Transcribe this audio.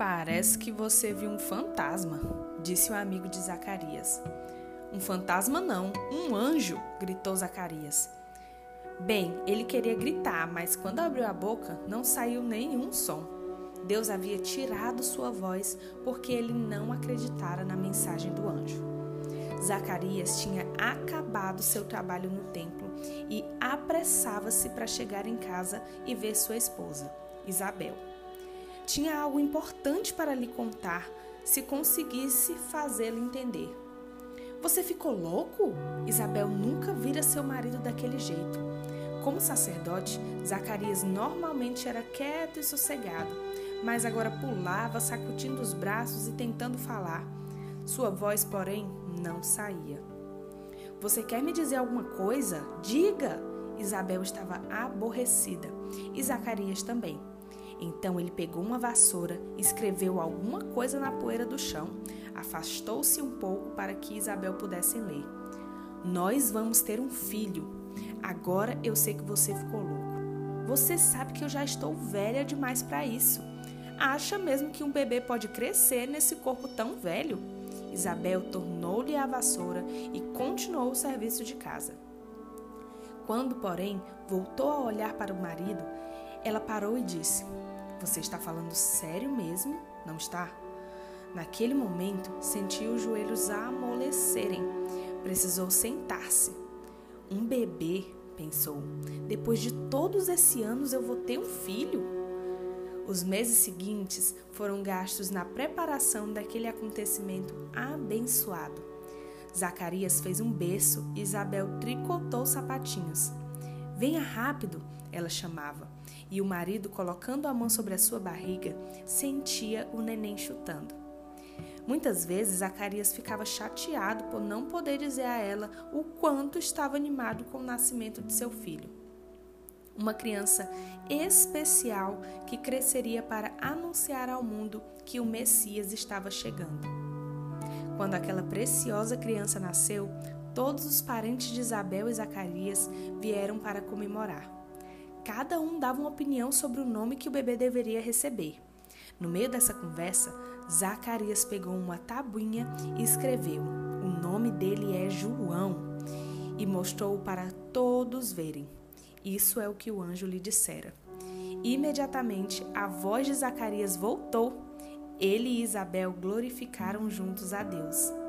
Parece que você viu um fantasma, disse o um amigo de Zacarias. Um fantasma não, um anjo, gritou Zacarias. Bem, ele queria gritar, mas quando abriu a boca, não saiu nenhum som. Deus havia tirado sua voz porque ele não acreditara na mensagem do anjo. Zacarias tinha acabado seu trabalho no templo e apressava-se para chegar em casa e ver sua esposa, Isabel. Tinha algo importante para lhe contar se conseguisse fazê-lo entender. Você ficou louco? Isabel nunca vira seu marido daquele jeito. Como sacerdote, Zacarias normalmente era quieto e sossegado, mas agora pulava, sacudindo os braços e tentando falar. Sua voz, porém, não saía. Você quer me dizer alguma coisa? Diga! Isabel estava aborrecida e Zacarias também. Então ele pegou uma vassoura, escreveu alguma coisa na poeira do chão, afastou-se um pouco para que Isabel pudesse ler. Nós vamos ter um filho. Agora eu sei que você ficou louco. Você sabe que eu já estou velha demais para isso. Acha mesmo que um bebê pode crescer nesse corpo tão velho? Isabel tornou-lhe a vassoura e continuou o serviço de casa. Quando, porém, voltou a olhar para o marido, ela parou e disse: Você está falando sério mesmo? Não está? Naquele momento, sentiu os joelhos amolecerem. Precisou sentar-se. Um bebê, pensou. Depois de todos esses anos eu vou ter um filho? Os meses seguintes foram gastos na preparação daquele acontecimento abençoado. Zacarias fez um berço e Isabel tricotou sapatinhos. Venha rápido, ela chamava, e o marido, colocando a mão sobre a sua barriga, sentia o neném chutando. Muitas vezes Zacarias ficava chateado por não poder dizer a ela o quanto estava animado com o nascimento de seu filho uma criança especial que cresceria para anunciar ao mundo que o Messias estava chegando. Quando aquela preciosa criança nasceu, todos os parentes de Isabel e Zacarias vieram para comemorar. Cada um dava uma opinião sobre o nome que o bebê deveria receber. No meio dessa conversa, Zacarias pegou uma tabuinha e escreveu: O nome dele é João, e mostrou-o para todos verem. Isso é o que o anjo lhe dissera. Imediatamente a voz de Zacarias voltou. Ele e Isabel glorificaram juntos a Deus.